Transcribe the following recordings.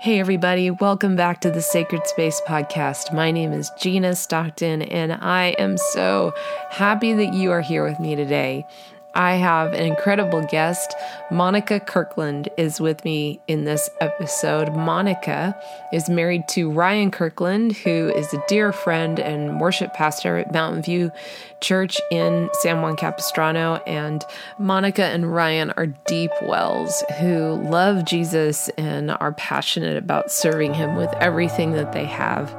Hey, everybody, welcome back to the Sacred Space Podcast. My name is Gina Stockton, and I am so happy that you are here with me today. I have an incredible guest. Monika Kirkland is with me in this episode. Monika is married to Ryan Kirkland, who is a dear friend and worship pastor at Mountain View Church in San Juan Capistrano. And Monika and Ryan are deep wells who love Jesus and are passionate about serving him with everything that they have.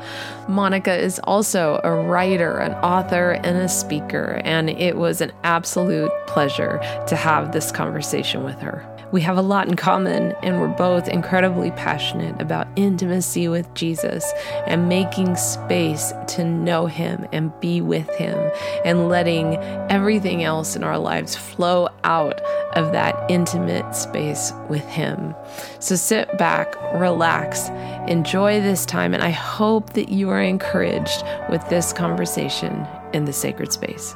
Monika is also a writer, an author, and a speaker, and it was an absolute pleasure to have this conversation with her. We have a lot in common, and we're both incredibly passionate about intimacy with Jesus and making space to know Him and be with Him and letting everything else in our lives flow out of that intimate space with Him. So sit back, relax, enjoy this time, and I hope that you are encouraged with this conversation in the sacred space.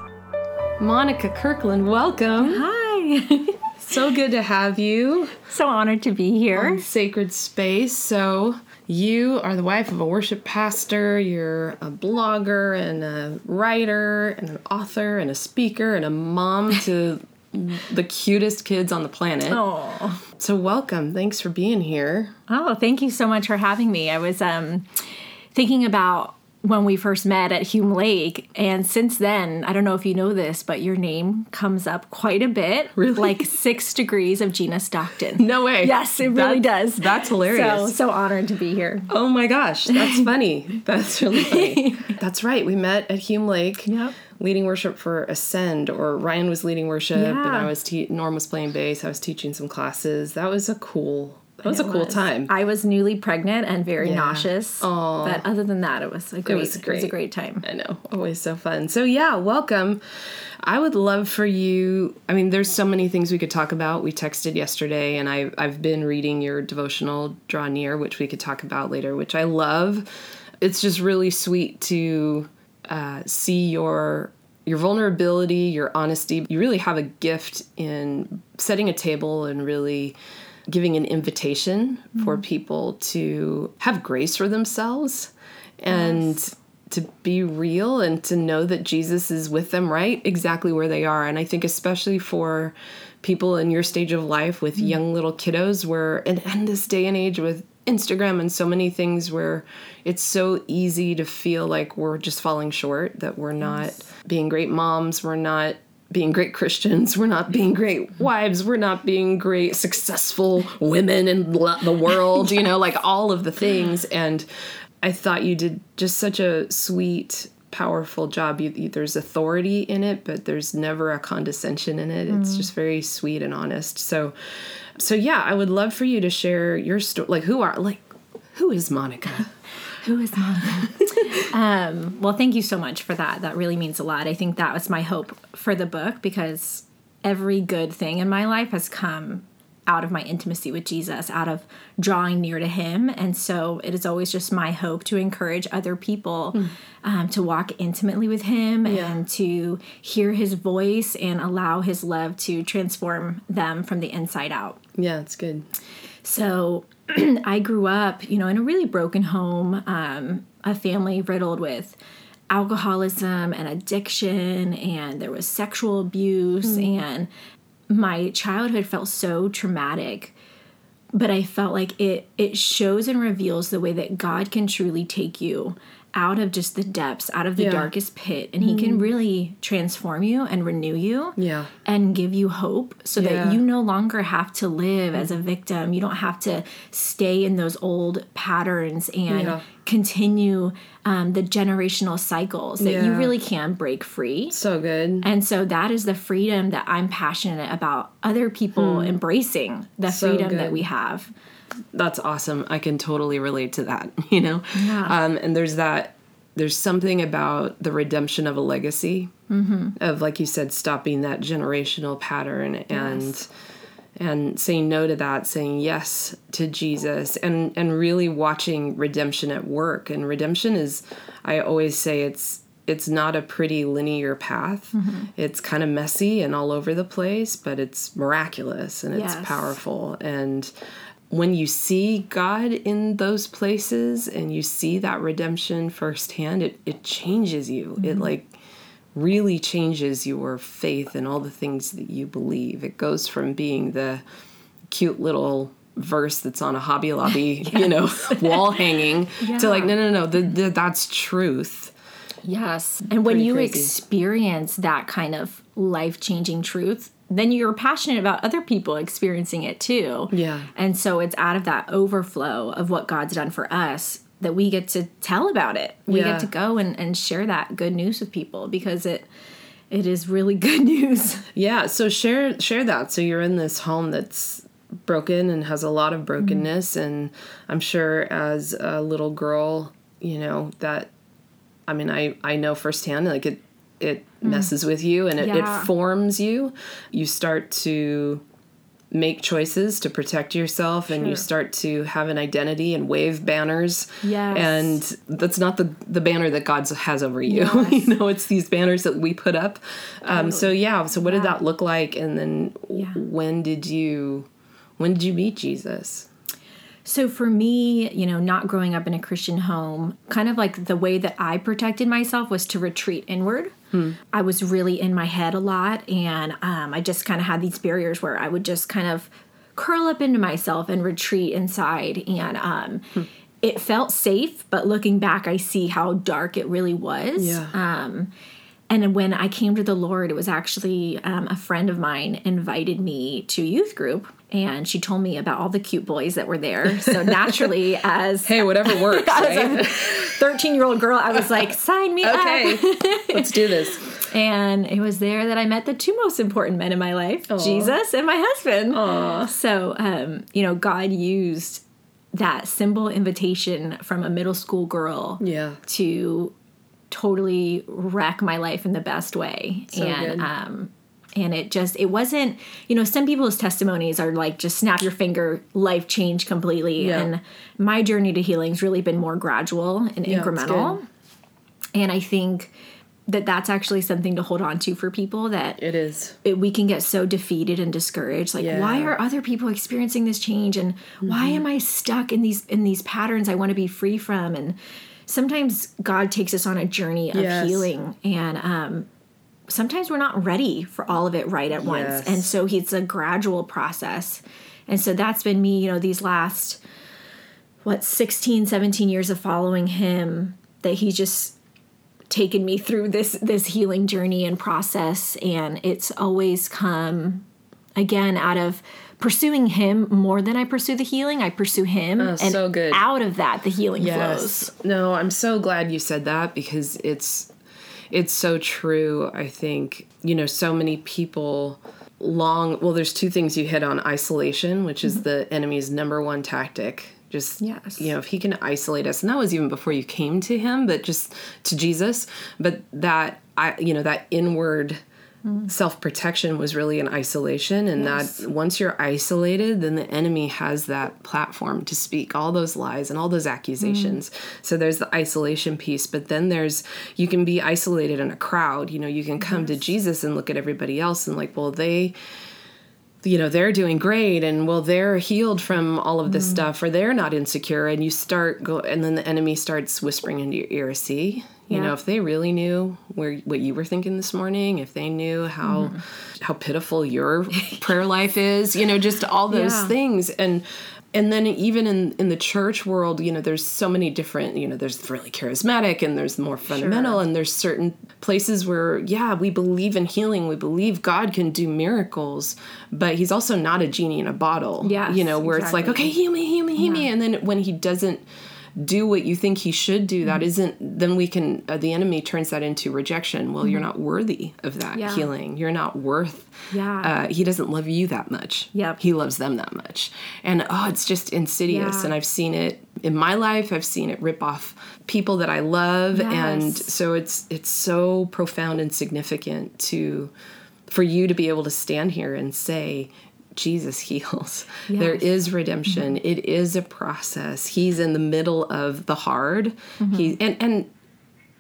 Monika Kirkland, welcome. Hi. so good to have you. So honored to be here. Sacred Space. So, you are the wife of a worship pastor, you're a blogger and a writer and an author and a speaker and a mom to the cutest kids on the planet. Oh. So, welcome. Thanks for being here. Oh, thank you so much for having me. I was um, thinking about when we first met at Hume Lake. And since then, I don't know if you know this, but your name comes up quite a bit. Really? Like six degrees of Gina Stockton. No way. Yes, it really does. That's hilarious. So, so honored to be here. Oh my gosh, that's funny. That's really funny. that's right. We met at Hume Lake. Yep. Leading worship for Ascend, or Ryan was leading worship, and I was te- Norm was playing bass. I was teaching some classes. That was a cool. That was a cool was. time. I was newly pregnant and very Yeah. nauseous. Aw. But other than that, it was a great, was It was a great. great time. I know, always so fun. So yeah, welcome. I would love for you. I mean, there's so many things we could talk about. We texted yesterday, and I I've been reading your devotional "Draw Near," which we could talk about later, which I love. It's just really sweet to uh, see your your vulnerability, your honesty. You really have a gift in setting a table and really giving an invitation for mm. people to have grace for themselves and to be real and to know that Jesus is with them right exactly where they are. And I think especially for people in your stage of life with mm. young little kiddos where and, and this day and age with Instagram and so many things where it's so easy to feel like we're just falling short, that we're not being great moms, we're not being great Christians, we're not being great wives, we're not being great successful women in the world, you know, like all of the things. And I thought you did just such a sweet, powerful job. You, you- there's authority in it, but there's never a condescension in it. It's mm. just very sweet and honest. So, so yeah, I would love for you to share your story. Like, who are like, who is Monika? Who is Monika? Um, well, thank you so much for that. That really means a lot. I think that was my hope for the book because every good thing in my life has come out of my intimacy with Jesus, out of drawing near to Him. And so it is always just my hope to encourage other people um, to walk intimately with Him and to hear His voice and allow His love to transform them from the inside out. Yeah, it's good. So I grew up, you know, in a really broken home, um, a family riddled with alcoholism and addiction, and there was sexual abuse, mm. and my childhood felt so traumatic. But I felt like it it shows and reveals the way that God can truly take you out of just the depths, out of the Yeah. darkest pit, and He can mm-hmm. really transform you and renew you Yeah. and give you hope so Yeah. that you no longer have to live as a mm-hmm. victim. You don't have to stay in those old patterns and Yeah. continue um, the generational cycles that you really can break free. So good. And so that is the freedom that I'm passionate about other people hmm. embracing the. So freedom good. that we have. That's awesome. I can totally relate to that, you know? Yeah. Um, and there's that, there's something about the redemption of a legacy, mm-hmm. of, like you said, stopping that generational pattern and, Yes. and saying no to that, saying yes to Jesus and, and really watching redemption at work. And redemption is, I always say it's, it's not a pretty linear path. Mm-hmm. It's kind of messy and all over the place, but it's miraculous and it's Yes. powerful. And when you see God in those places and you see that redemption firsthand, it, it changes you. It mm-hmm. like really changes your faith and all the things that you believe. It goes from being the cute little verse that's on a Hobby Lobby, you know, wall hanging to like, no, no, no, the, the, that's truth. Yes. And when you crazy. experience that kind of life changing truth, then you're passionate about other people experiencing it too. Yeah. And so it's out of that overflow of what God's done for us that we get to tell about it. We Yeah. get to go and, and share that good news with people because it it is really good news. Yeah, so share share that. So you're in this home that's broken and has a lot of brokenness mm-hmm. and I'm sure as a little girl, you know, that I mean I I know firsthand like it it messes with you and it, Yeah. it forms you. You start to make choices to protect yourself and you start to have an identity and wave banners Yes. and that's not the the banner that God has over you Yes. you know it's these banners that we put up um, so yeah so what did that look like and then Yeah. when did you when did you meet Jesus So for me, you know, not growing up in a Christian home, kind of like the way that I protected myself was to retreat inward. I was really in my head a lot, and um, I just kind of had these barriers where I would just kind of curl up into myself and retreat inside, and um, it felt safe. But looking back, I see how dark it really was. Um, and when I came to the Lord, it was actually um, a friend of mine invited me to youth group, and she told me about all the cute boys that were there. So naturally, as hey whatever works right? thirteen year old girl, I was like, "Sign me okay up!" let's do this And it was there that I met the two most important men in my life: Jesus and my husband. Aw. So, um, you know, God used that simple invitation from a middle school girl yeah to totally wreck my life in the best way So and um and it just it wasn't you know some people's testimonies are like just snap your finger life changed completely Yeah. and my journey to healing's really been more gradual and Yeah, incremental and i think that that's actually something to hold on to for people that it is it, we can get so defeated and discouraged like Yeah. why are other people experiencing this change and why Mm-hmm. am i stuck in these in these patterns i want to be free from and sometimes god takes us on a journey of Yes. healing and um sometimes we're not ready for all of it right at once. And so it's a gradual process. And so that's been me you know these last what 16 17 years of following him that he just taken me through this this healing journey and process. And it's always come again out of pursuing him more than I pursue the healing. I pursue him oh, and Oh, so good. out of that the healing flows. No, I'm so glad you said that because it's it's so true. I think, you know, so many people long well there's two things you hit on isolation, which is mm-hmm. the enemy's number one tactic. Just Yes. you know, if he can isolate us, and that was even before you came to him, but just to Jesus, but that I you know, that inward Mm-hmm. self protection was really an isolation, and that once you're isolated, then the enemy has that platform to speak all those lies and all those accusations. Mm. So there's the isolation piece, but then there's you can be isolated in a crowd. You know, you can come to Jesus and look at everybody else and like, well, they you know they're doing great and well they're healed from all of this mm. stuff or they're not insecure and you start go and then the enemy starts whispering into your ear see you Yeah. know if they really knew where what you were thinking this morning if they knew how mm-hmm. how pitiful your prayer life is you know just all those Yeah. things. And and then even in in the church world you know there's so many different you know there's really charismatic and there's more fundamental. And there's certain places where yeah we believe in healing. We believe god can do miracles but he's also not a genie in a bottle Yes, you know where it's like okay heal me heal me heal me. And then when he doesn't do what you think he should do Mm-hmm. that isn't then we can uh, the enemy turns that into rejection well you're not worthy of that Mm-hmm. Yeah. healing you're not worth Yeah. uh, he doesn't love you that much Yep. he loves them that much and oh it's just insidious Yeah. and i've seen it in my life i've seen it rip off people that i love yes. and so it's it's so profound and significant to for you to be able to stand here and say Jesus heals. There is Yes. Mm-hmm. redemption. It is a process. He's in the middle of the hard. Mm-hmm. He and and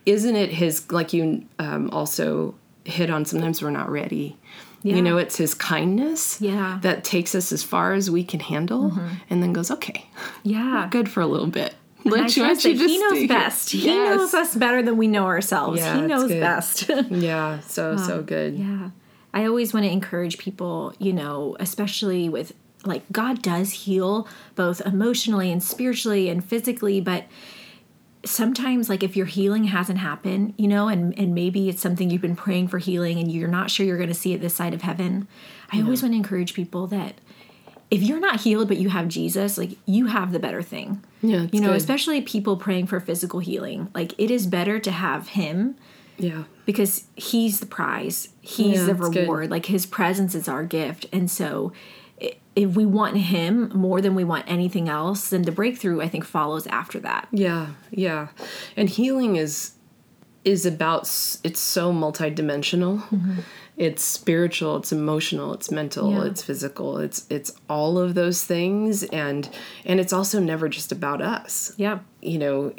isn't it his like you um, also hit on sometimes we're not ready Yeah. You know, it's his kindness Yeah. that takes us as far as we can handle and then goes, okay, Yeah. good for a little bit. Let you, you he knows stay here." best. He knows us better than we know ourselves. Yeah, he knows best. Yeah, so, so good. Yeah. I always want to encourage people, you know, especially with like God does heal both emotionally and spiritually and physically, but sometimes like if your healing hasn't happened, you know, and and maybe it's something you've been praying for healing and you're not sure you're going to see it this side of heaven. I always want to encourage people that if you're not healed but you have Jesus, like you have the better thing. Yeah, You know, good. especially people praying for physical healing. Like it is better to have him Yeah. because he's the prize he's Yeah, the reward like his presence is our gift and so if we want him more than we want anything else then the breakthrough i think follows after that Yeah, yeah. And healing is is about it's so multidimensional. Mm-hmm. It's spiritual, it's emotional, it's mental, Yeah. it's physical. It's it's all of those things and and it's also never just about us. yeah You know,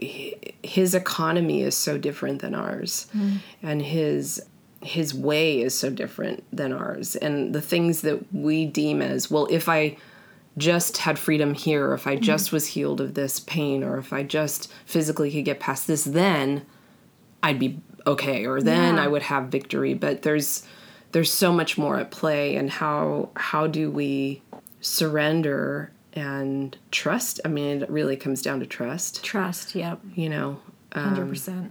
his economy is so different than ours. Mm-hmm. And his his way is so different than ours. And the things that we deem as, well, if I just had freedom here, or if I just mm-hmm. was healed of this pain, or if I just physically could get past this, then I'd be okay, or then Yeah. I would have victory. But there's there's so much more at play, and how how do we surrender and trust? I mean, it really comes down to trust. trust yep You know, um, 100%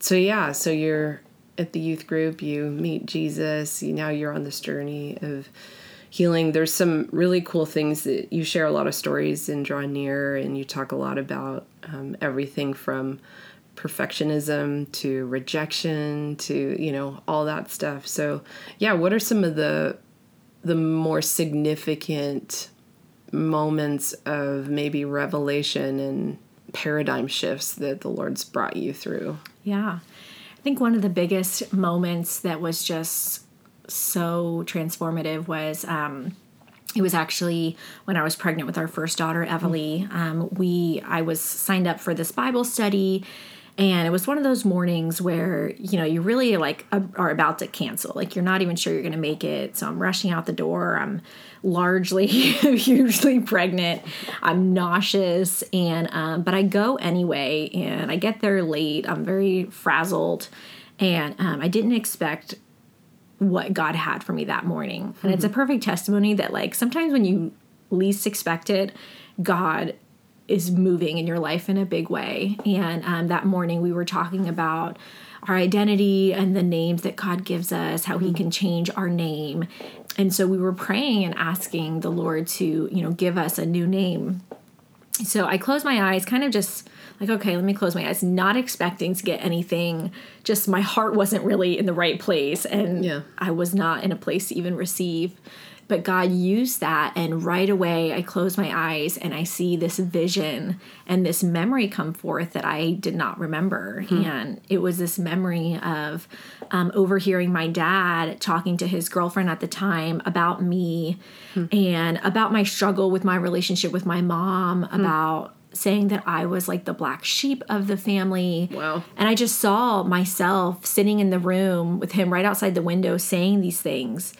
so yeah so you're at the youth group you meet jesus you now you're on this journey of healing there's some really cool things that you share a lot of stories in draw near and you talk a lot about um, everything from perfectionism to rejection to you know all that stuff. So yeah what are some of the the more significant moments of maybe revelation and paradigm shifts that the lord's brought you through? Yeah. I think one of the biggest moments that was just so transformative was um it was actually when I was pregnant with our first daughter, Evalie. Um, we I was signed up for this Bible study, and it was one of those mornings where you know you really like are about to cancel, like you're not even sure you're going to make it. So I'm rushing out the door. I'm largely hugely pregnant. I'm nauseous, and um, but I go anyway, and I get there late. I'm very frazzled, and um, I didn't expect what God had for me that morning. And it's a perfect testimony that, like, sometimes when you least expect it, God is moving in your life in a big way. And um, that morning, we were talking about our identity and the names that God gives us, how He can change our name. And so we were praying and asking the Lord to, you know, give us a new name. So I closed my eyes, kind of just like, okay, let me close my eyes, not expecting to get anything. Just my heart wasn't really in the right place, and Yeah. I was not in a place to even receive. But God used that, and right away I close my eyes and I see this vision and this memory come forth that I did not remember. Hmm. And it was this memory of um, overhearing my dad talking to his girlfriend at the time about me hmm. and about my struggle with my relationship with my mom, hmm. about saying that I was like the black sheep of the family. Wow. And I just saw myself sitting in the room with him right outside the window saying these things.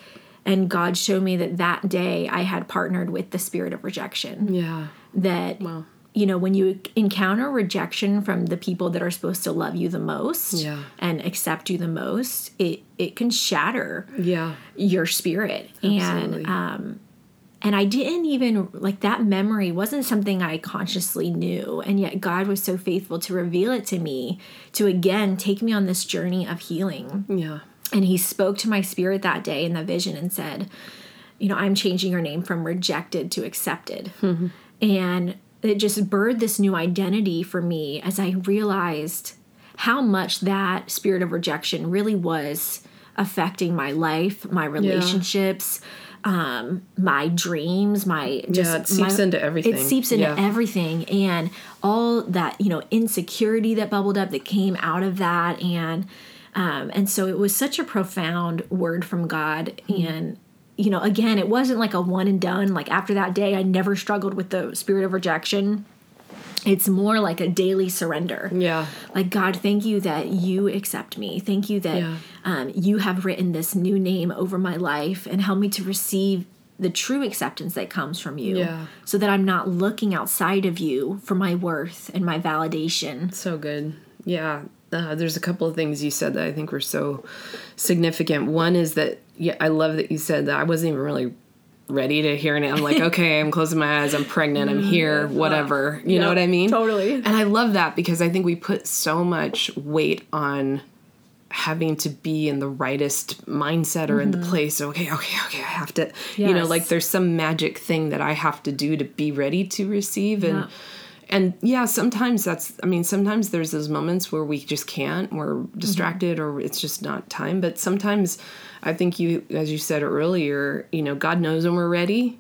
And God showed me that that day I had partnered with the spirit of rejection. Yeah. That, wow. you know, when you encounter rejection from the people that are supposed to love you the most Yeah. and accept you the most, it, it can shatter Yeah. your spirit. Absolutely. And, um, and I didn't even like that memory wasn't something I consciously knew. And yet God was so faithful to reveal it to me to again take me on this journey of healing. Yeah. And he spoke to my spirit that day in the vision and said, You know, I'm changing your name from rejected to accepted. And it just birthed this new identity for me as I realized how much that spirit of rejection really was affecting my life, my relationships, um, my dreams, my just Yeah, it seeps my- into everything. It seeps into Yeah. everything and all that, you know, insecurity that bubbled up that came out of that and um, and so it was such a profound word from God. And, you know, again, it wasn't like a one and done. Like after that day, I never struggled with the spirit of rejection. it's more like a daily surrender. Yeah. Like, God, thank you that you accept me. Thank you that Yeah. um, you have written this new name over my life and help me to receive the true acceptance that comes from you. Yeah. So that I'm not looking outside of you for my worth and my validation. So good. Yeah. Uh, there's a couple of things you said that I think were so significant. One is that yeah, I love that you said that I wasn't even really ready to hear it. I'm like, okay, I'm closing my eyes. I'm pregnant. I'm here. Whatever. You know what I mean? totally. And I love that because I think we put so much weight on having to be in the rightest mindset or in the place. Okay, okay, okay. I have to. Yes. You know, like there's some magic thing that I have to do to be ready to receive and. Yeah. And yeah, sometimes that's, I mean, sometimes there's those moments where we just can't, we're distracted or it's just not time. But sometimes I think you, as you said earlier, you know, God knows when we're ready.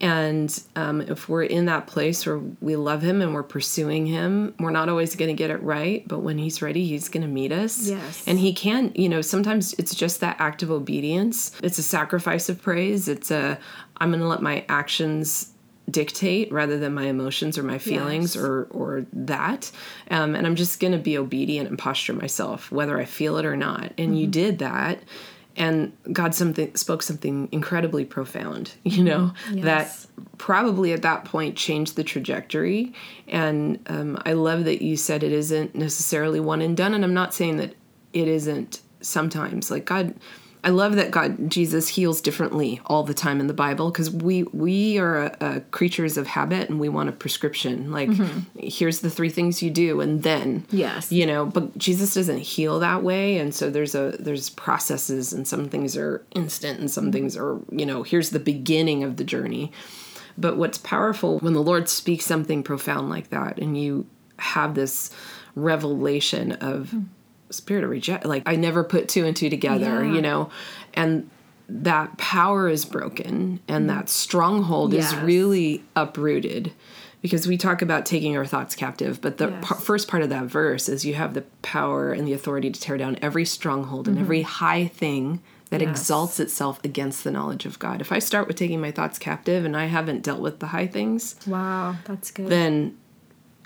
And um, if we're in that place where we love Him and we're pursuing Him, we're not always going to get it right. But when He's ready, He's going to meet us. Yes. And He can, you know, sometimes it's just that act of obedience. It's a sacrifice of praise. It's a, I'm going to let my actions dictate rather than my emotions or my feelings Yes. or or that. Um, and i'm just going to be obedient and posture myself whether i feel it or not. And you did that and god something spoke something incredibly profound you know? Yes. that probably at that point changed the trajectory. And um, i love that you said it isn't necessarily one and done and i'm not saying that it isn't sometimes. Like god I love that God Jesus heals differently all the time in the Bible because we we are uh uh creatures of habit and we want a prescription. Like here's the three things you do and then Yes. you know. But Jesus doesn't heal that way, and so there's a there's processes and some things are instant and some things are you know here's the beginning of the journey. But what's powerful when the Lord speaks something profound like that, and you have this revelation of spirit of reject, like I never put two and two together, Yeah. you know, and that power is broken and that mm. stronghold is really uprooted because we talk about taking our thoughts captive but the Yes. par- first part of that verse is you have the power and the authority to tear down every stronghold and every mm-hmm. high thing that Yes. exalts itself against the knowledge of God. If I start with taking my thoughts captive and I haven't dealt with the high things, Wow, that's good. then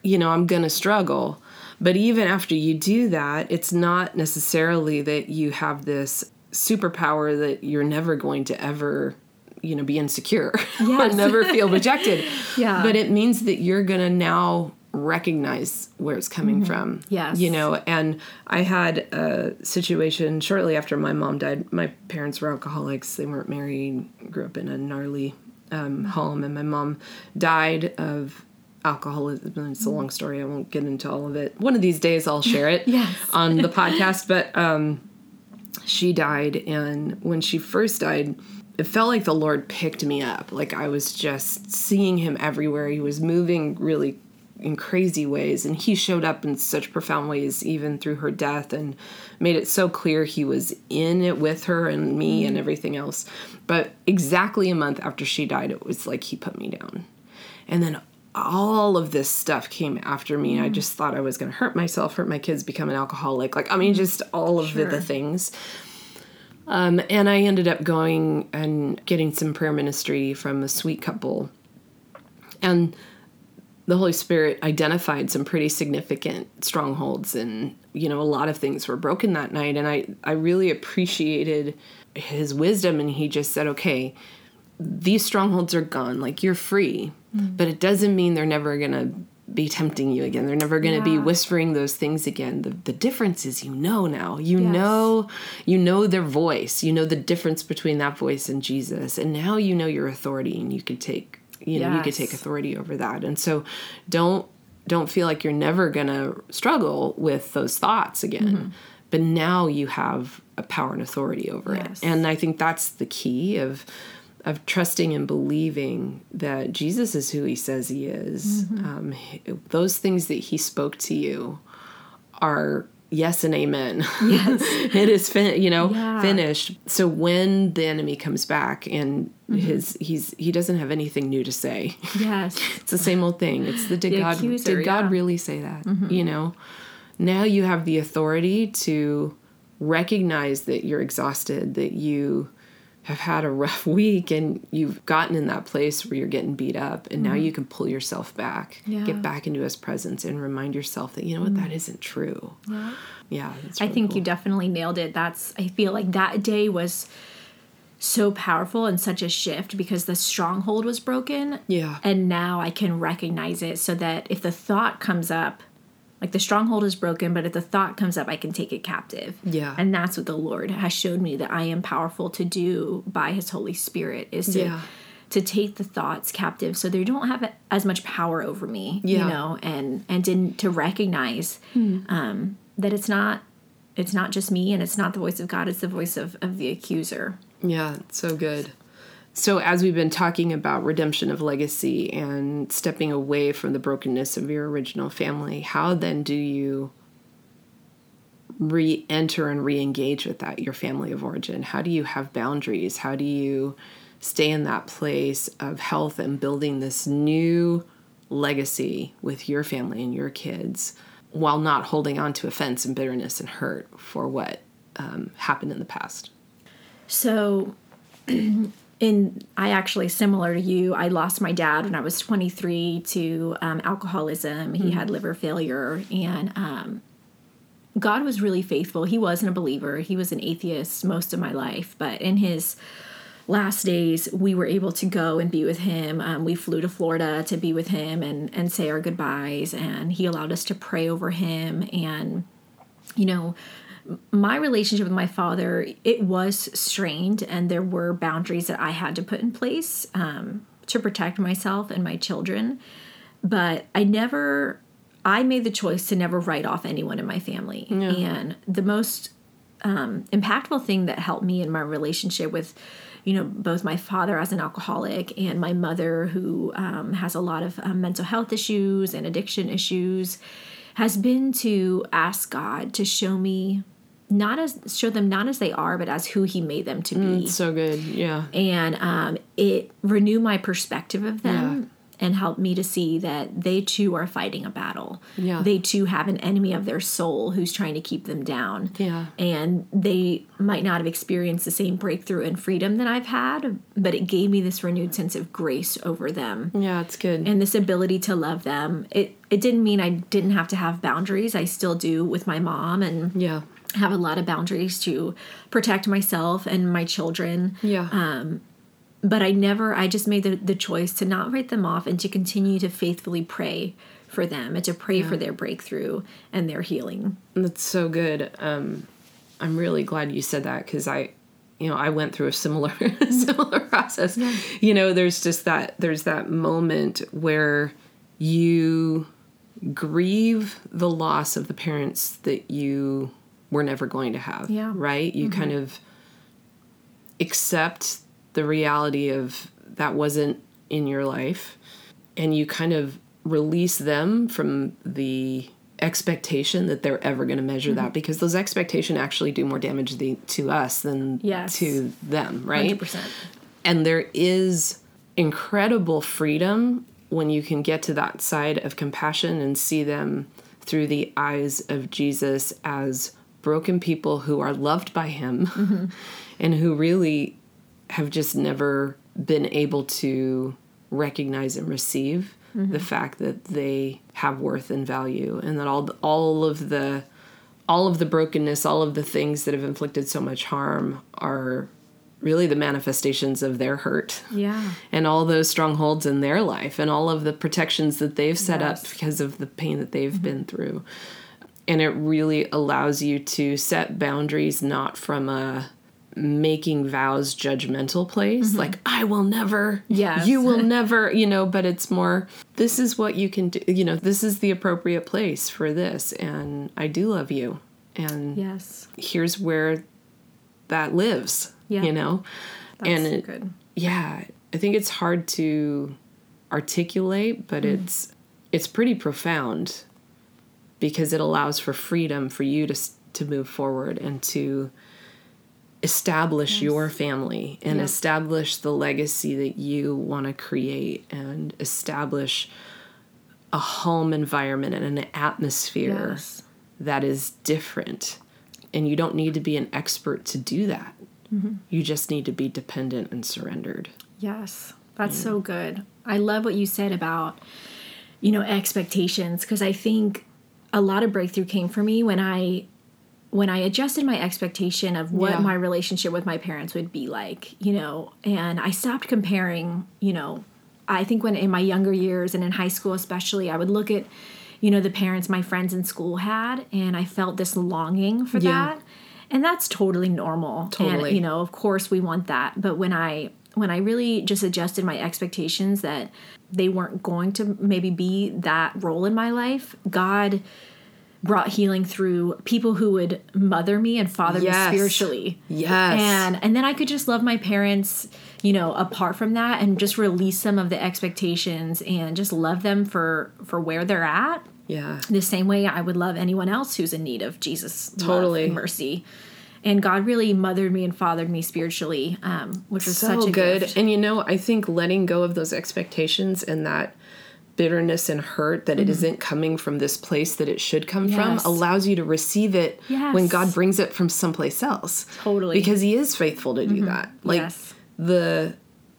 you know I'm to struggle. But even after you do that, it's not necessarily that you have this superpower that you're never going to ever you know be insecure or Yes. never feel rejected. Yeah. But it means that you're going to now recognize where it's coming from. Mm-hmm. Yes. You know, and I had a situation shortly after my mom died. My parents were alcoholics. They weren't married, grew up in a gnarly um, home, and my mom died of alcoholism. It's a long story. I won't get into all of it. One of these days I'll share it Yes. on the podcast. But um, she died, and when she first died, it felt like the Lord picked me up. Like I was just seeing him everywhere. He was moving really in crazy ways, and he showed up in such profound ways, even through her death, and made it so clear he was in it with her and me and everything else. But exactly a month after she died, it was like he put me down. And then all of this stuff came after me. I just thought I was going to hurt myself, hurt my kids, become an alcoholic. Like, I mean, just all of the, the things. Um, and I ended up going and getting some prayer ministry from a sweet couple. And the Holy Spirit identified some pretty significant strongholds and you know a lot of things were broken that night and I I really appreciated his wisdom and he just said okay these strongholds are gone like you're free. Mm. But it doesn't mean they're never going to be tempting you again. They're never going to be whispering those things again. The the difference is you know now. You Yes. know you know their voice. You know the difference between that voice and Jesus. And now you know your authority and you can take you know you could take authority over that. And so don't don't feel like you're never gonna struggle with those thoughts again. Mm-hmm. But now you have a power and authority over Yes. it and i think that's the key of of trusting and believing that jesus is who he says he is mm-hmm. um, those things that he spoke to you are yes and amen. Yes, it is fin- you know Yeah. finished. So when the enemy comes back and mm-hmm. his he's he doesn't have anything new to say. yes. It's the same old thing. It's the did The God accuser, did God yeah. really say that? Mm-hmm. You know. Now you have the authority to recognize that you're exhausted, that you have had a rough week and you've gotten in that place where you're getting beat up and now mm-hmm. you can pull yourself back Yeah. get back into his presence and remind yourself that you know what that mm. isn't true Yeah. yeah that's I think cool. you definitely nailed it. That's I feel like that day was so powerful and such a shift because the stronghold was broken. Yeah. And now I can recognize it so that if the thought comes up, like the stronghold is broken, but if the thought comes up, I can take it captive. Yeah. And that's what the Lord has showed me that I am powerful to do by his Holy Spirit is to Yeah. to take the thoughts captive so they don't have as much power over me. Yeah. You know, and and to, to recognize um, that it's not it's not just me and it's not the voice of God, it's the voice of, of the accuser. Yeah, so good. So, as we've been talking about redemption of legacy and stepping away from the brokenness of your original family, how then do you re enter and re engage with that, your family of origin? How do you have boundaries? How do you stay in that place of health and building this new legacy with your family and your kids while not holding on to offense and bitterness and hurt for what um, happened in the past? So, in I actually similar to you, I lost my dad when I was 23 to um, alcoholism. He had liver failure, and um, God was really faithful. He wasn't a believer. He was an atheist most of my life, but in his last days, we were able to go and be with him. Um, we flew to Florida to be with him and and say our goodbyes, and he allowed us to pray over him and you know my relationship with my father it was strained and there were boundaries that i had to put in place um, to protect myself and my children. But i never i made the choice to never write off anyone in my family. And the most um, impactful thing that helped me in my relationship with you know both my father as an alcoholic and my mother who um, has a lot of um, mental health issues and addiction issues has been to ask god to show me not as show them not as they are but as who he made them to be So good. Yeah. and um, it renewed my perspective of them and helped me to see that they too are fighting a battle Yeah. they too have an enemy of their soul who's trying to keep them down Yeah. and they might not have experienced the same breakthrough and freedom that i've had but it gave me this renewed sense of grace over them Yeah, it's good. and this ability to love them it it didn't mean i didn't have to have boundaries i still do with my mom and yeah. Have a lot of boundaries to protect myself and my children Yeah. Um, but I never, I just made the, the choice to not write them off and to continue to faithfully pray for them and to pray for their breakthrough and their healing. That's so good. Um, I'm really glad you said that because I, you know, I went through a similar similar process. You know, there's just that there's that moment where you grieve the loss of the parents that you were never going to have. Yeah. Right? You mm-hmm. kind of accept the reality of that wasn't in your life and you kind of release them from the expectation that they're ever going to measure that mm-hmm. because those expectations actually do more damage the, to us than Yes. to them right 100%. and there is incredible freedom when you can get to that side of compassion and see them through the eyes of Jesus as broken people who are loved by him mm-hmm. and who really have just never been able to recognize and receive the mm-hmm. fact that they have worth and value and that all all of the all of the brokenness all of the things that have inflicted so much harm are really the manifestations of their hurt Yeah. and all those strongholds in their life and all of the protections that they've set up because of the pain that they've mm-hmm. been through. And it really allows you to set boundaries not from a making vows judgmental place mm-hmm. like I will never yeah you will never you know but it's more this is what you can do you know this is the appropriate place for this and I do love you and Yes. here's where that lives Yeah. you know That's and it, good. yeah i think it's hard to articulate but mm. it's it's pretty profound because it allows for freedom for you to to move forward and to establish your family and establish the legacy that you want to create and establish a home environment and an atmosphere Yes. that is different. And you don't need to be an expert to do that. Mm-hmm. You just need to be dependent and surrendered. Yes, that's so good. I love what you said about, you know, expectations because I think a lot of breakthrough came for me when I when I adjusted my expectation of what Yeah. my relationship with my parents would be like, you know, and I stopped comparing, you know, I think when in my younger years and in high school especially, I would look at, you know, the parents my friends in school had and I felt this longing for Yeah. that. And that's totally normal. Totally. And you know, of course we want that, but when I when I really just adjusted my expectations that they weren't going to maybe be that role in my life, God brought healing through people who would mother me and father Yes. me spiritually. Yes. And and then I could just love my parents, you know, apart from that and just release some of the expectations and just love them for for where they're at. yeah. The same way I would love anyone else who's in need of Jesus love Totally. and mercy. And God really mothered me and fathered me spiritually, um, which was so such a good. gift. And you know, I think letting go of those expectations and that bitterness and hurt that it isn't coming from this place that it should come Mm-hmm. Yes. from allows you to receive it Yes. when God brings it from someplace else. Totally. Mm-hmm. Because he is faithful to do that. Like Yes. the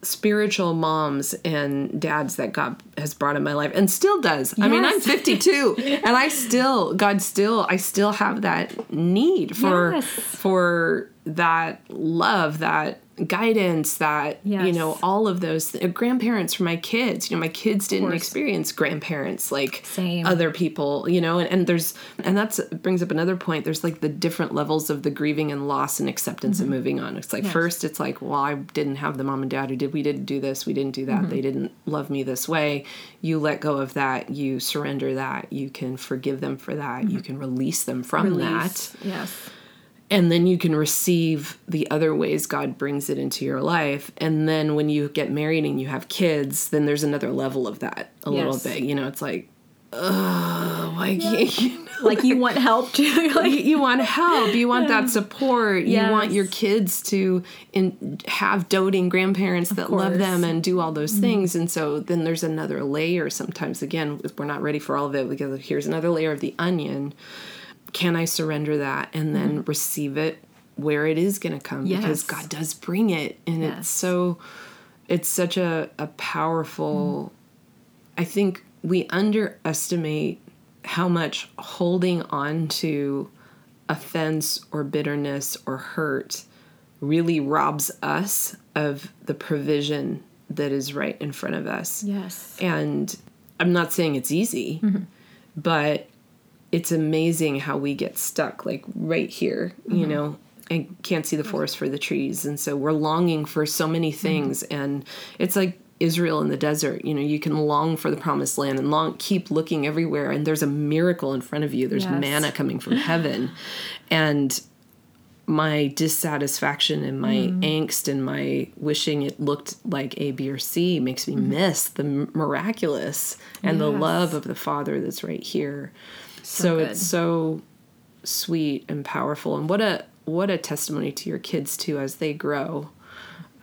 spiritual moms and dads that God has brought in my life and still does. I mean, I'm 52 and I still God still I still have that need for Yes. for that love, that guidance, that you know, all of those th- grandparents for my kids. You know, my kids didn't experience grandparents like Same. other people, you know, and, and there's and that's brings up another point. There's like the different levels of the grieving and loss and acceptance and moving on. It's like Yes. first it's like, well, I didn't have the mom and dad who did we didn't do this, we didn't do that, they didn't love me this way. You let go of that, you surrender that, you can forgive them for that, you can release them from that Yes. And then you can receive the other ways God brings it into your life. And then when you get married and you have kids, then there's another level of that a little bit. You know, it's like, oh, why can't you? Like you want help too. Like, you want help. You want that support. You want your kids to in, have doting grandparents that love them and do all those mm-hmm. things. And so then there's another layer. Sometimes, again, we're not ready for all of it, because here's another layer of the onion. Can I surrender that and then mm-hmm. receive it where it is going to come? Because God does bring it. And Yes. it's so, it's such a, a powerful, mm-hmm. I think we underestimate how much holding on to offense or bitterness or hurt really robs us of the provision that is right in front of us. yes. And I'm not saying it's easy, mm-hmm. but it's amazing how we get stuck like right here, you mm-hmm. know, and can't see the forest for the trees. And so we're longing for so many mm-hmm. things and it's like Israel in the desert, you know, you can long for the promised land and long keep looking everywhere and there's a miracle in front of you. There's Yes. manna coming from heaven. And my dissatisfaction and my mm-hmm. angst and my wishing it looked like A, B, or C makes me miss the miraculous and the love of the Father that's right here. So, good. it's so sweet and powerful, and what a what a testimony to your kids too as they grow.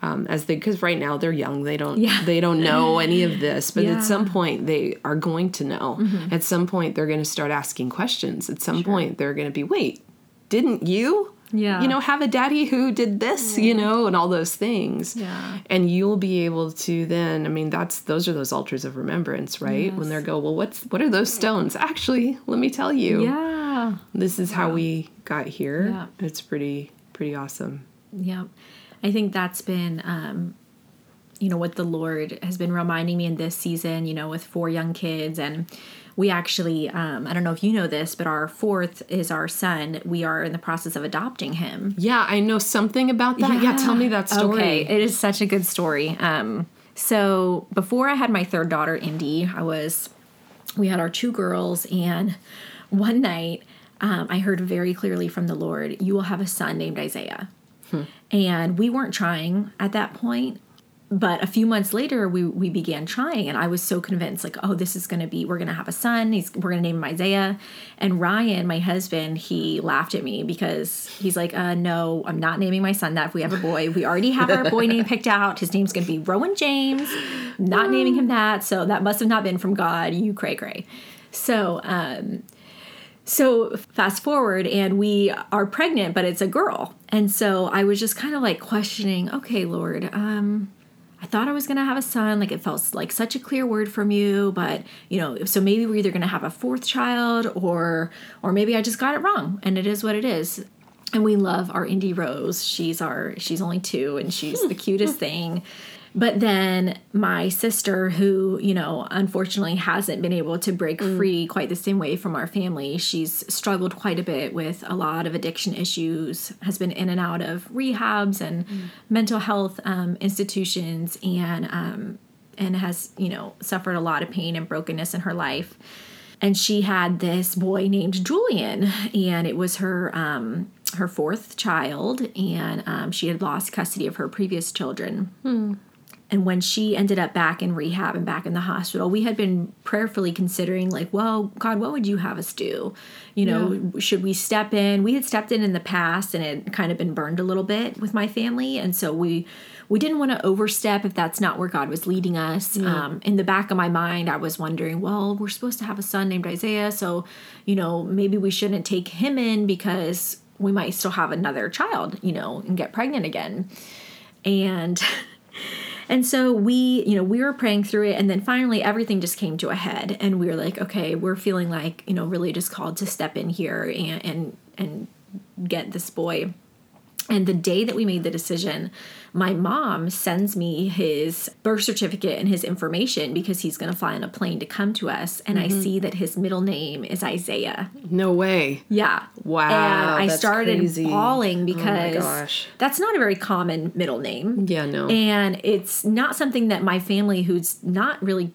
Um, as they because right now they're young they don't Yeah. they don't know any of this but Yeah. at some point they are going to know at some point they're going to start asking questions at some point they're going to be wait didn't you Yeah. you know have a daddy who did this you know and all those things Yeah. and you'll be able to then i mean that's those are those altars of remembrance right when Yes. they go well what's what are those stones actually let me tell you Yeah. this is how we got here Yeah. it's pretty pretty awesome yeah I think that's been, um, you know, what the Lord has been reminding me in this season, you know, with four young kids. And we actually, um, I don't know if you know this, but our fourth is our son. We are in the process of adopting him. yeah i know something about that yeah, tell me that story Okay, it is such a good story. Um, so before I had my third daughter, Indy, I was, we had our two girls, and one night um, I heard very clearly from the Lord, "You will have a son named Isaiah." And we weren't trying at that point. But a few months later, we, we began trying, and I was so convinced, like, oh, this is going to be, we're going to have a son. He's, we're going to name him Isaiah. And Ryan, my husband, he laughed at me because he's like, uh, no, I'm not naming my son that if we have a boy. We already have our boy name picked out. His name's going to be Rowan James. Not naming him that. So that must have not been from God. You cray cray. So, um, so fast forward and we are pregnant but it's a girl and so i was just kind of like questioning okay lord um I thought I was going to have a son. Like it felt like such a clear word from you, but you know, so maybe we're either going to have a fourth child or or maybe I just got it wrong and it is what it is. And we love our Indie Rose. She's our she's only 2 and she's hmm. the cutest thing. But then my sister, who, you know, unfortunately hasn't been able to break mm. free quite the same way from our family, she's struggled quite a bit with a lot of addiction issues, has been in and out of rehabs and mm. mental health um, institutions, and um, and has, you know, suffered a lot of pain and brokenness in her life. And she had this boy named Julian, and it was her um, her fourth child, and um, she had lost custody of her previous children. Hmm. And when she ended up back in rehab and back in the hospital, we had been prayerfully considering, like, well, God, what would you have us do? You know, yeah. should we step in? We had stepped in in the past and it kind of been burned a little bit with my family. And so we, we didn't want to overstep if that's not where God was leading us. Yeah. Um, in the back of my mind, I was wondering, well, we're supposed to have a son named Isaiah, so you know maybe we shouldn't take him in because we might still have another child, you know, and get pregnant again. And And so we, you know, we were praying through it and then finally everything just came to a head and we were like, okay, we're feeling like, you know, really just called to step in here and and and get this boy. And the day that we made the decision, my mom sends me his birth certificate and his information because he's going to fly on a plane to come to us. And mm-hmm. I see that his middle name is Isaiah. No way. Yeah. Wow. And I started crazy. bawling because oh that's not a very common middle name. Yeah, no. And it's not something that my family, who's not really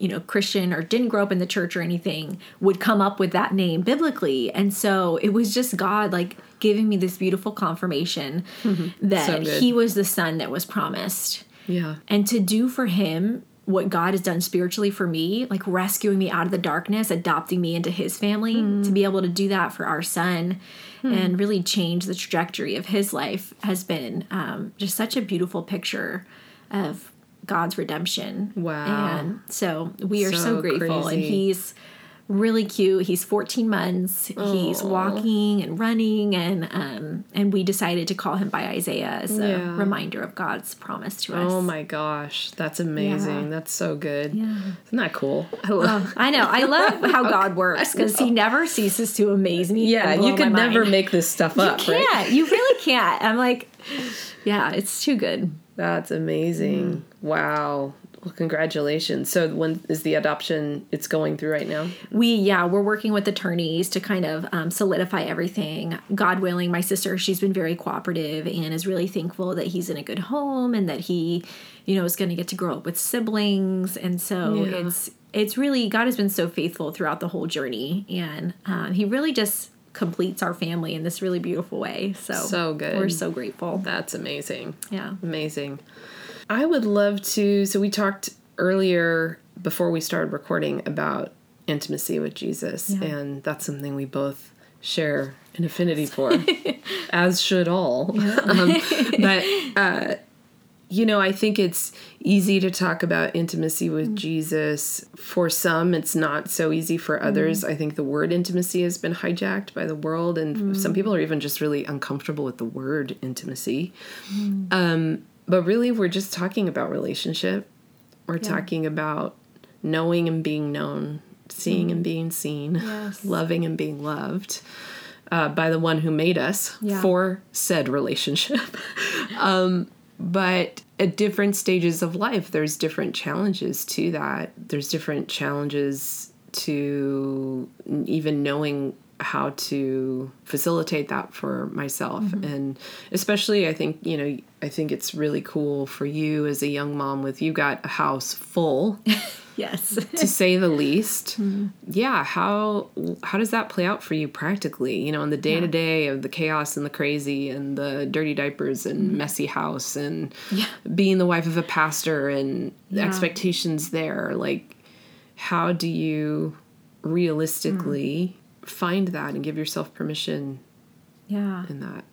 you know Christian or didn't grow up in the church or anything would come up with that name biblically and so it was just God like giving me this beautiful confirmation mm-hmm. that so he was the son that was promised yeah and to do for him what God has done spiritually for me, like rescuing me out of the darkness, adopting me into his family, mm. to be able to do that for our son mm. and really change the trajectory of his life has been um, just such a beautiful picture of God's redemption. Wow. And so we are so, so grateful. Crazy. And he's really cute. He's 14 months. Aww. He's walking and running and um and we decided to call him by Isaiah as a reminder of God's promise to us. Oh my gosh, that's amazing. Yeah. That's so good. Yeah. Isn't that cool? I love oh, I know. I love how God works cuz he never ceases to amaze me. Yeah, you could never make this stuff up, you can't. Right? You really can't. I'm like yeah, it's too good. That's amazing. Mm. Wow. Well, congratulations. So when is the adoption it's going through right now? We yeah, we're working with attorneys to kind of um, solidify everything. God willing, my sister, she's been very cooperative and is really thankful that he's in a good home and that he, you know, is going to get to grow up with siblings. And so yeah. it's it's really God has been so faithful throughout the whole journey, and um, he really just completes our family in this really beautiful way. So so good. We're so grateful. That's amazing. Yeah, amazing. I would love to. So we talked earlier before we started recording about intimacy with Jesus, yeah. and that's something we both share an affinity for, as should all. Yeah. um, but uh, you know, I think it's easy to talk about intimacy with mm. Jesus. For some, it's not so easy for others. Mm. I think the word intimacy has been hijacked by the world, and mm. some people are even just really uncomfortable with the word intimacy. Mm. Um, but really, we're just talking about relationship. We're yeah. talking about knowing and being known, seeing mm. and being seen, yes. loving and being loved. Uh, by the one who made us yeah. for said relationship. um, but at different stages of life there's different challenges to that there's different challenges to even knowing how to facilitate that for myself mm-hmm. and especially i think you know i think it's really cool for you as a young mom with you got a house full yes to say the least mm-hmm. yeah how how does that play out for you practically you know in the day to day of the chaos and the crazy and the dirty diapers and mm-hmm. messy house and yeah. being the wife of a pastor and the expectations there like how do you realistically find that and give yourself permission yeah in that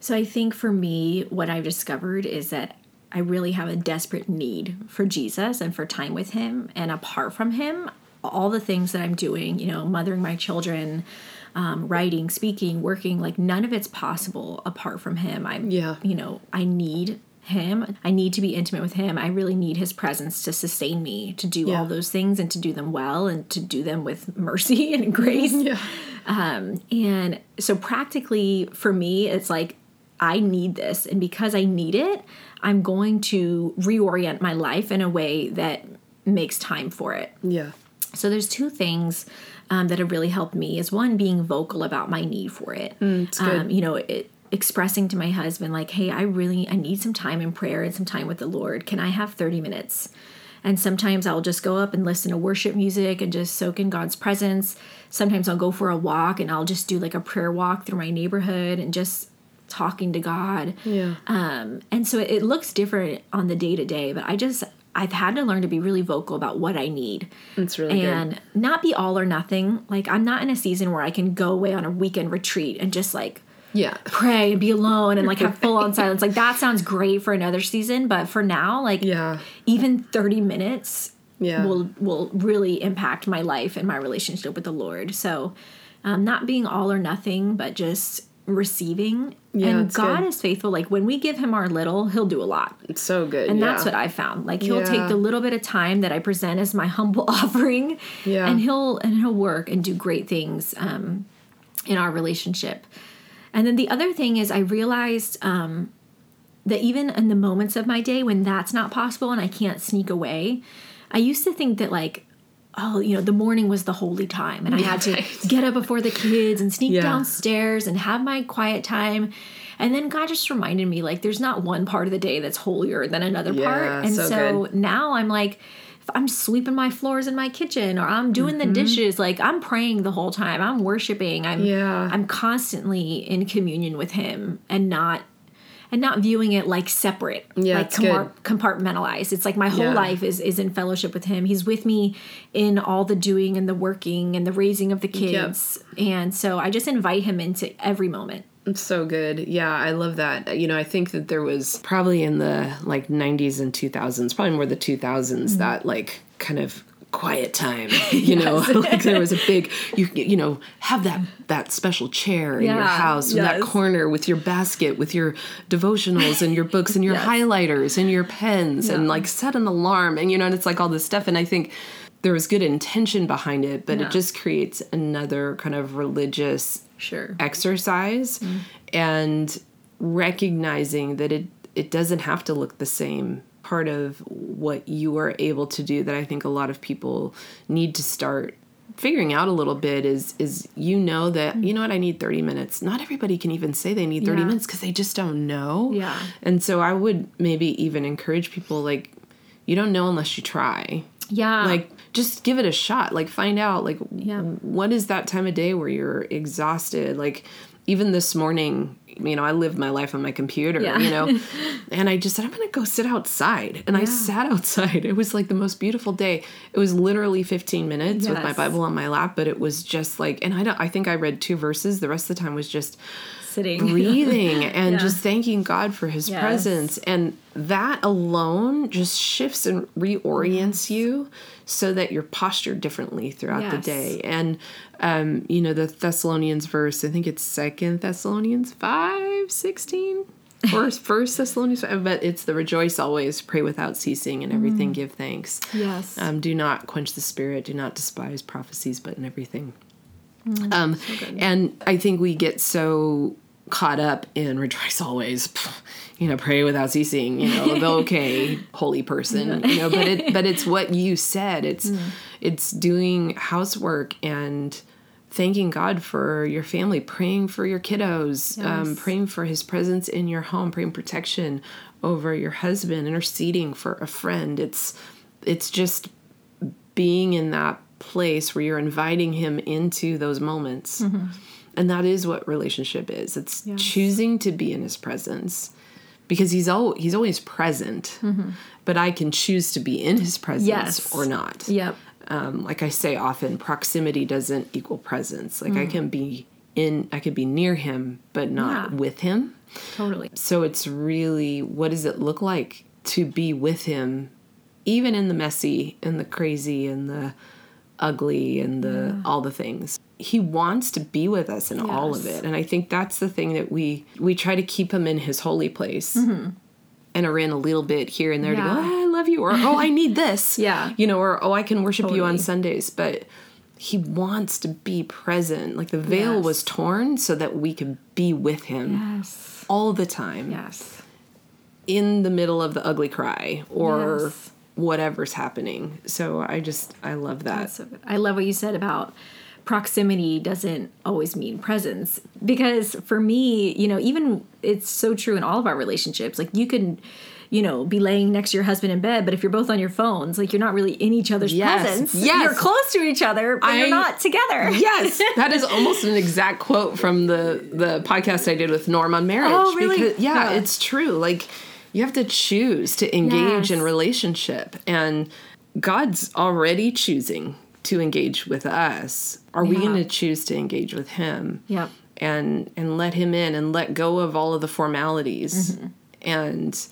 so i think for me what i've discovered is that i really have a desperate need for jesus and for time with him and apart from him all the things that I'm doing, you know, mothering my children, um, writing, speaking, working, like none of it's possible apart from him. I'm, Yeah. you know, I need him. I need to be intimate with him. I really need his presence to sustain me to do Yeah. all those things and to do them well and to do them with mercy and grace. Yeah. Um, and so practically for me, it's like I need this, and because I need it, I'm going to reorient my life in a way that makes time for it. Yeah. So there's two things um, that have really helped me. Is one being vocal about my need for it. good. Um, you know, it, expressing to my husband like, "Hey, I really I need some time in prayer and some time with the Lord. Can I have 30 minutes?" And sometimes I'll just go up and listen to worship music and just soak in God's presence. Sometimes I'll go for a walk and I'll just do like a prayer walk through my neighborhood and just talking to God. Yeah. Um, and so it, looks different on the day to day, but I just I've had to learn to be really vocal about what I need It's really and not be all or nothing. Like I'm not in a season where I can go away on a weekend retreat and just like good. Yeah. pray and be alone and like have full on silence. Like that sounds great for another season, but for now, like Yeah. even 30 minutes Yeah. will will really impact my life and my relationship with the Lord. So um, not being all or nothing, but just receiving. Yeah, and God good. is faithful. Like when we give him our little, he'll do a lot. It's so good. And yeah. that's what I found. Like he'll Yeah. take the little bit of time that I present as my humble offering, Yeah. and he'll and he'll work and do great things um, in our relationship. And then the other thing is, I realized um, that even in the moments of my day when that's not possible and I can't sneak away, I used to think that like. Oh, you know, the morning was the holy time, and I had to get up before the kids and sneak Yeah. downstairs and have my quiet time. And then God just reminded me like there's not one part of the day that's holier than another Yeah, part. And so so, now I'm like if I'm sweeping my floors in my kitchen or I'm doing Mm-hmm. the dishes, like I'm praying the whole time. I'm worshiping. I'm Yeah. I'm constantly in communion with him and not and not viewing it like separate, Yeah, like good. compartmentalized. It's like my whole Yeah. life is is in fellowship with him. He's with me in all the doing and the working and the raising of the kids. And so I just invite him into every moment. So good. Yeah, I love that. You know, I think that there was probably in the like 90s and 2000s, probably more the 2000s, Mm-hmm. that like kind of quiet time. You know, like there was a big you you know have that that special chair in your house, in that corner with your basket, with your devotionals and your books and your Yes. highlighters and your pens, and like set an alarm, and you know, and it's like all this stuff. And I think there was good intention behind it, but Yeah. it just creates another kind of religious Sure. exercise mm. and recognizing that it it doesn't have to look the same part of what you are able to do that I think a lot of people need to start figuring out a little bit is is you know that mm. you know what I need 30 minutes. Not everybody can even say they need 30 Yeah. minutes cuz they just don't know. Yeah. And so I would maybe even encourage people like you don't know unless you try Yeah. like just give it a shot. Like find out like Yeah. what is that time of day where you're exhausted? Like even this morning you know i lived my life on my computer Yeah. you know? And i just said i'm gonna go sit outside. And i sat outside. It was like the most beautiful day. It was literally 15 minutes with my bible on my lap but it was just like and i don't i think i read two verses. The rest of the time was just sitting. breathing and Yeah. just thanking God for his Yes. presence. And that alone just shifts and reorients you so that you're postured differently throughout the day. And, um, you know, the Thessalonians verse, I think it's Second Thessalonians 5 16. Or First Thessalonians, 5, but it's the rejoice always, pray without ceasing, and everything give thanks. Yes. Um, do not quench the spirit. Do not despise prophecies, but in everything. Um, and I think we get so caught up in rejoice always, you know, pray without ceasing. You know, the okay, holy person. You know, but it but it's what you said. It's it's doing housework and thanking God for your family, praying for your kiddos, um, praying for His presence in your home, praying protection over your husband, interceding for a friend. It's it's just being in that place where you're inviting him into those moments. Mm-hmm. And that is what relationship is. It's Yes. choosing to be in his presence because he's he's always present. Mm-hmm. But I can choose to be in his presence Yes. or not. Yep. Um, like I say often, proximity doesn't equal presence. Like I mm. can be in I could be near him but not Yeah. with him. Totally. So it's really what does it look like to be with him, even in the messy and the crazy and the ugly and the all the things. He wants to be with us in all of it. And I think that's the thing that we we try to keep him in his holy place. And are in a little bit here and there to go, Mm-hmm. Yeah. "Ah, I love you, or oh, I need this. Yeah. You know, or oh, I can worship you on Sundays. But he wants to be present. Like the veil Yes. was torn so that we could be with him Yes. all the time Yes. in the middle of the ugly cry or Yes. Whatever's happening. So I just I love that. So. I love what you said about proximity doesn't always mean presence because for me, you know, even it's so true in all of our relationships. Like you can, you know, be laying next to your husband in bed, but if you're both on your phones, like you're not really in each other's Yes. presence. Yes. You're close to each other, but I- you're not together. yes, that is almost an exact quote from the the podcast I did with Norm on marriage. Oh, really? Because, yeah, Yeah. it's true. Like you have to choose to engage in relationship, and God's already choosing to engage with us. Are we going to choose to engage with Him? Yep. and and let him in and let go of all of the formalities mm-hmm. and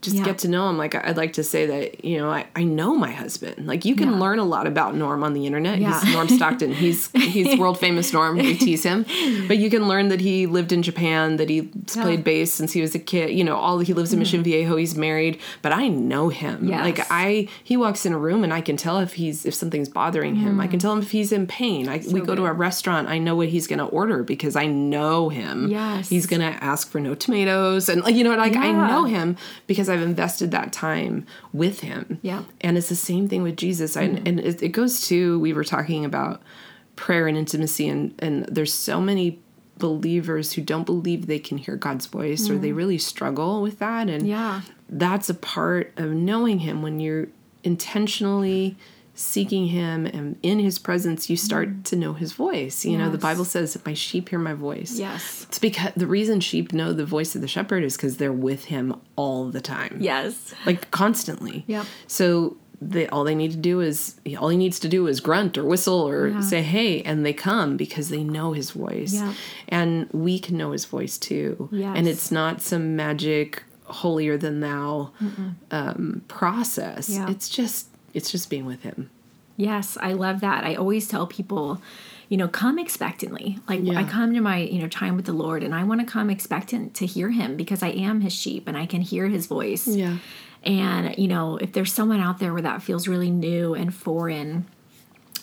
just Mm-hmm. Yeah. get to know him like i'd like to say that you know i, I know my husband. Like you can Yeah. learn a lot about norm on the internet. Yeah. he's norm stockton. He's he's world famous norm. We tease him. But you can learn that he lived in japan that he's played bass since he was a kid. You know all he lives in mission viejo. He's married. But i know him. Mm-hmm. Yes. like i he walks in a room and i can tell if he's if something's bothering him. I can tell him if he's in pain. I, we go to Mm. a restaurant. I know what he's going to order because i know him. Yes. he's going to ask for no tomatoes. And like you know like i know him because i've invested that time with him. Yeah. and it's the same thing with jesus. I, mm-hmm. and it, it goes to we were talking about prayer and intimacy and and there's so many believers who don't believe they can hear god's voice or they mm-hmm. really struggle with that. And Yeah. that's a part of knowing him when you're intentionally seeking him and in his presence you start to know his voice you know the bible says my sheep hear my voice Yes. it's because the reason sheep know the voice of the shepherd is because they're with him all the time Yes. like constantly yeah so they all they need to do is all he needs to do is grunt or whistle or Yeah. say hey and they come because they know his voice Yeah. and we can know his voice too Yes. and it's not some magic holier than thou um, process Yeah. it's just it's just being with him Yes, I love that. I always tell people, you know, come expectantly. Like Yeah. I come to my, you know, time with the Lord and I want to come expectant to hear him because I am his sheep and I can hear his voice. yeah And, you know, if there's someone out there where that feels really new and foreign,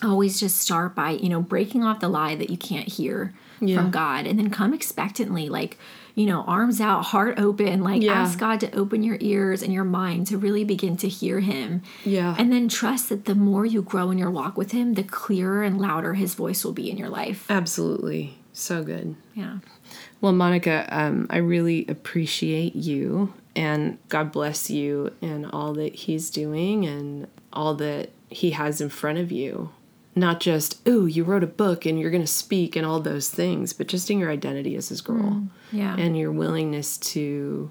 always just start by, you know, breaking off the lie that you can't hear Yeah. from God and then come expectantly, like, you know, arms out, heart open, like Yeah. ask God to open your ears and your mind to really begin to hear him. Yeah. And then trust that the more you grow in your walk with him, the clearer and louder his voice will be in your life. absolutely so good Yeah. Well, Monika, um, I really appreciate you and God bless you and all that He's doing and all that He has in front of you. Not just, ooh, you wrote a book and you're going to speak and all those things, but just in your identity as His girl mm, Yeah. and your willingness to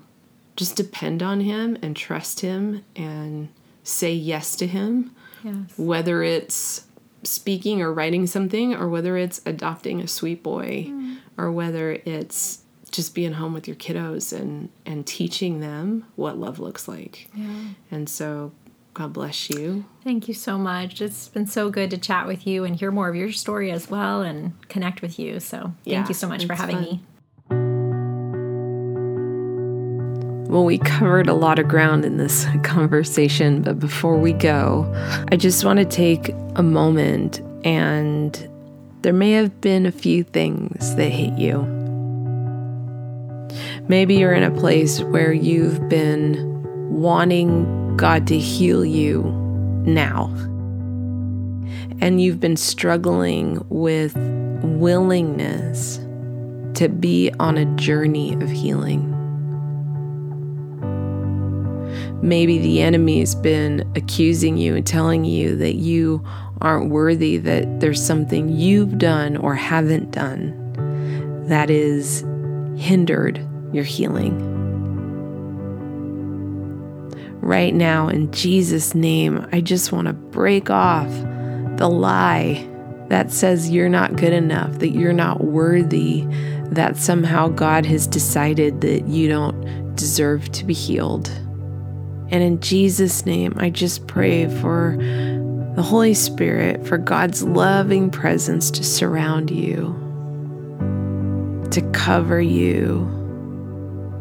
just depend on Him and trust Him and say yes to Him yes. whether it's speaking or writing something or whether it's adopting a sweet boy mm. or whether it's just being home with your kiddos and and teaching them what love looks like Yeah. and so god bless you Thank you so much. It's been so good to chat with you and hear more of your story as well and connect with you. So thank Yeah, you so much for having fun. me. Well, we covered a lot of ground in this conversation, but before we go, I just want to take a moment and there may have been a few things that hit you. Maybe you're in a place where you've been wanting God to heal you now. And you've been struggling with willingness to be on a journey of healing. Maybe the enemy's been accusing you and telling you that you aren't worthy, that there's something you've done or haven't done that is hindered your healing. Right now, in Jesus' name, I just want to break off the lie that says you're not good enough, that you're not worthy, that somehow God has decided that you don't deserve to be healed. And in Jesus' name, I just pray for the Holy Spirit for God's loving presence to surround you, to cover you,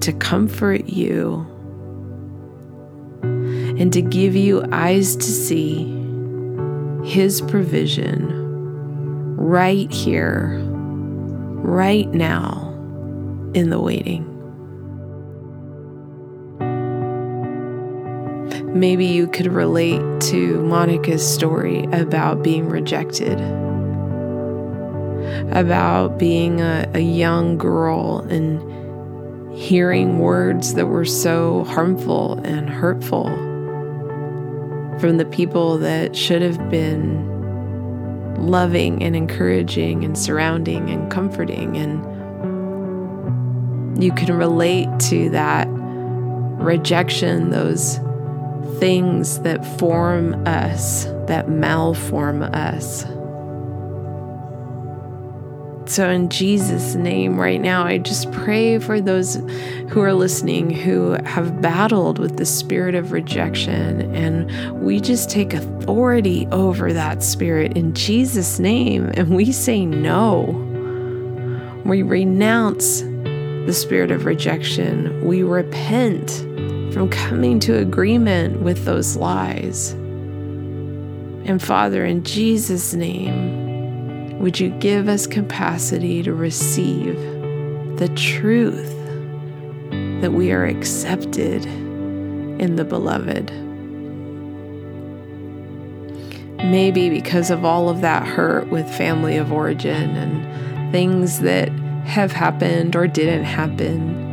to comfort you, and to give you eyes to see His provision right here, right now, in the waiting. Maybe you could relate to Monika's story about being rejected, about being a, a, young girl and hearing words that were so harmful and hurtful from the people that should have been loving and encouraging and surrounding and comforting. And you can relate to that rejection, those things that form us, that malform us. So, in Jesus' name, right now, I just pray for those who are listening who have battled with the spirit of rejection. And we just take authority over that spirit in Jesus' name. And we say no. We renounce the spirit of rejection. We repent from coming to agreement with those lies. And Father, in Jesus' name, would you give us capacity to receive the truth that we are accepted in the beloved? Maybe because of all of that hurt with family of origin and things that have happened or didn't happen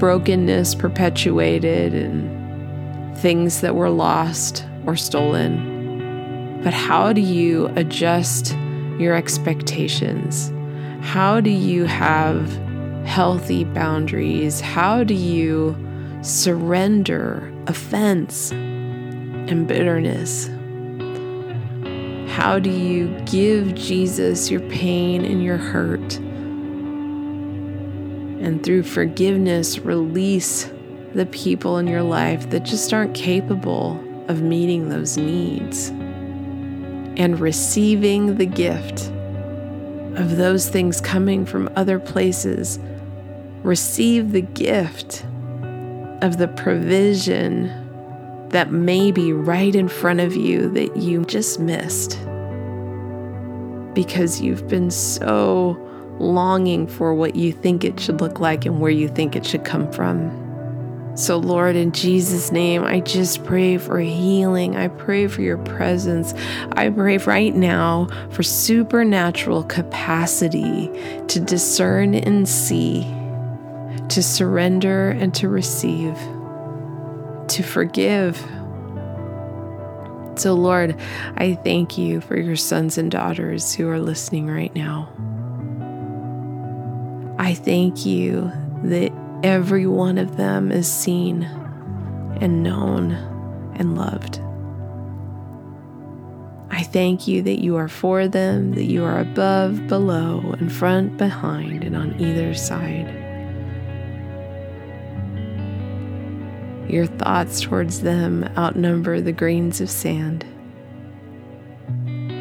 brokenness perpetuated and things that were lost or stolen. But how do you adjust your expectations? How do you have healthy boundaries? How do you surrender offense and bitterness? How do you give Jesus your pain and your hurt? and through forgiveness, release the people in your life that just aren't capable of meeting those needs and receiving the gift of those things coming from other places. Receive the gift of the provision that may be right in front of you that you just missed because you've been so longing for what you think it should look like and where you think it should come from. So, Lord, in Jesus' name, I just pray for healing. I pray for your presence. I pray right now for supernatural capacity to discern and see, to surrender and to receive, to forgive. So, Lord, I thank you for your sons and daughters who are listening right now. I thank you that every one of them is seen and known and loved. I thank you that you are for them, that you are above, below, in front, behind, and on either side. Your thoughts towards them outnumber the grains of sand.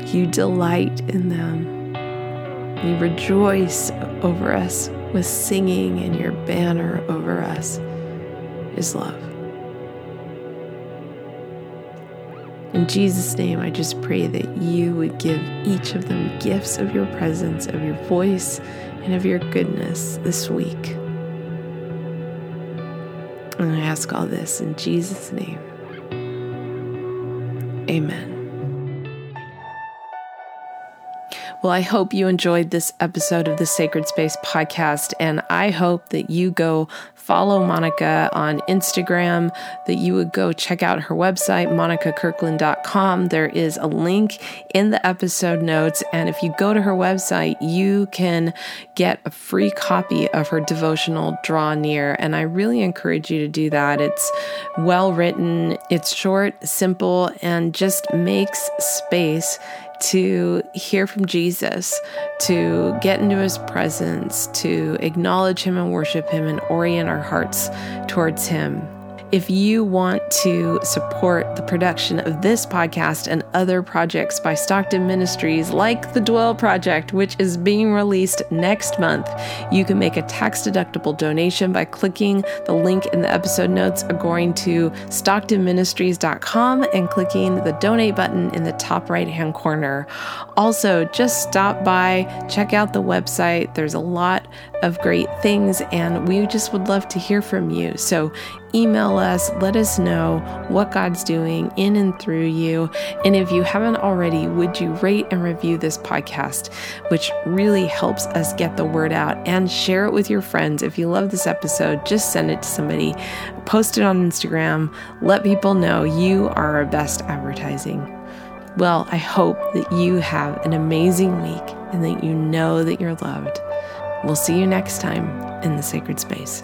You delight in them. You rejoice over us with singing, and your banner over us is love. In Jesus' name, I just pray that you would give each of them gifts of your presence, of your voice, and of your goodness this week. And I ask all this in Jesus' name. Amen. Well, I hope you enjoyed this episode of the Sacred Space podcast, and I hope that you go follow Monika on Instagram, that you would go check out her website, monikakirkland.com. There is a link in the episode notes, and if you go to her website, you can get a free copy of her devotional Draw Near, and I really encourage you to do that. It's well written, it's short, simple, and just makes space to hear from Jesus, to get into his presence, to acknowledge him and worship him and orient our hearts towards him. If you want to support the production of this podcast and other projects by Stockton Ministries, like the Dwell Project, which is being released next month, you can make a tax deductible donation by clicking the link in the episode notes or going to stocktonministries.com and clicking the donate button in the top right hand corner. Also, just stop by, check out the website. There's a lot of great things, and we just would love to hear from you. So, email us, let us know what God's doing in and through you. And if you haven't already, would you rate and review this podcast, which really helps us get the word out and share it with your friends. If you love this episode, just send it to somebody, post it on Instagram, let people know you are our best advertising. Well, I hope that you have an amazing week and that you know that you're loved. We'll see you next time in the sacred space.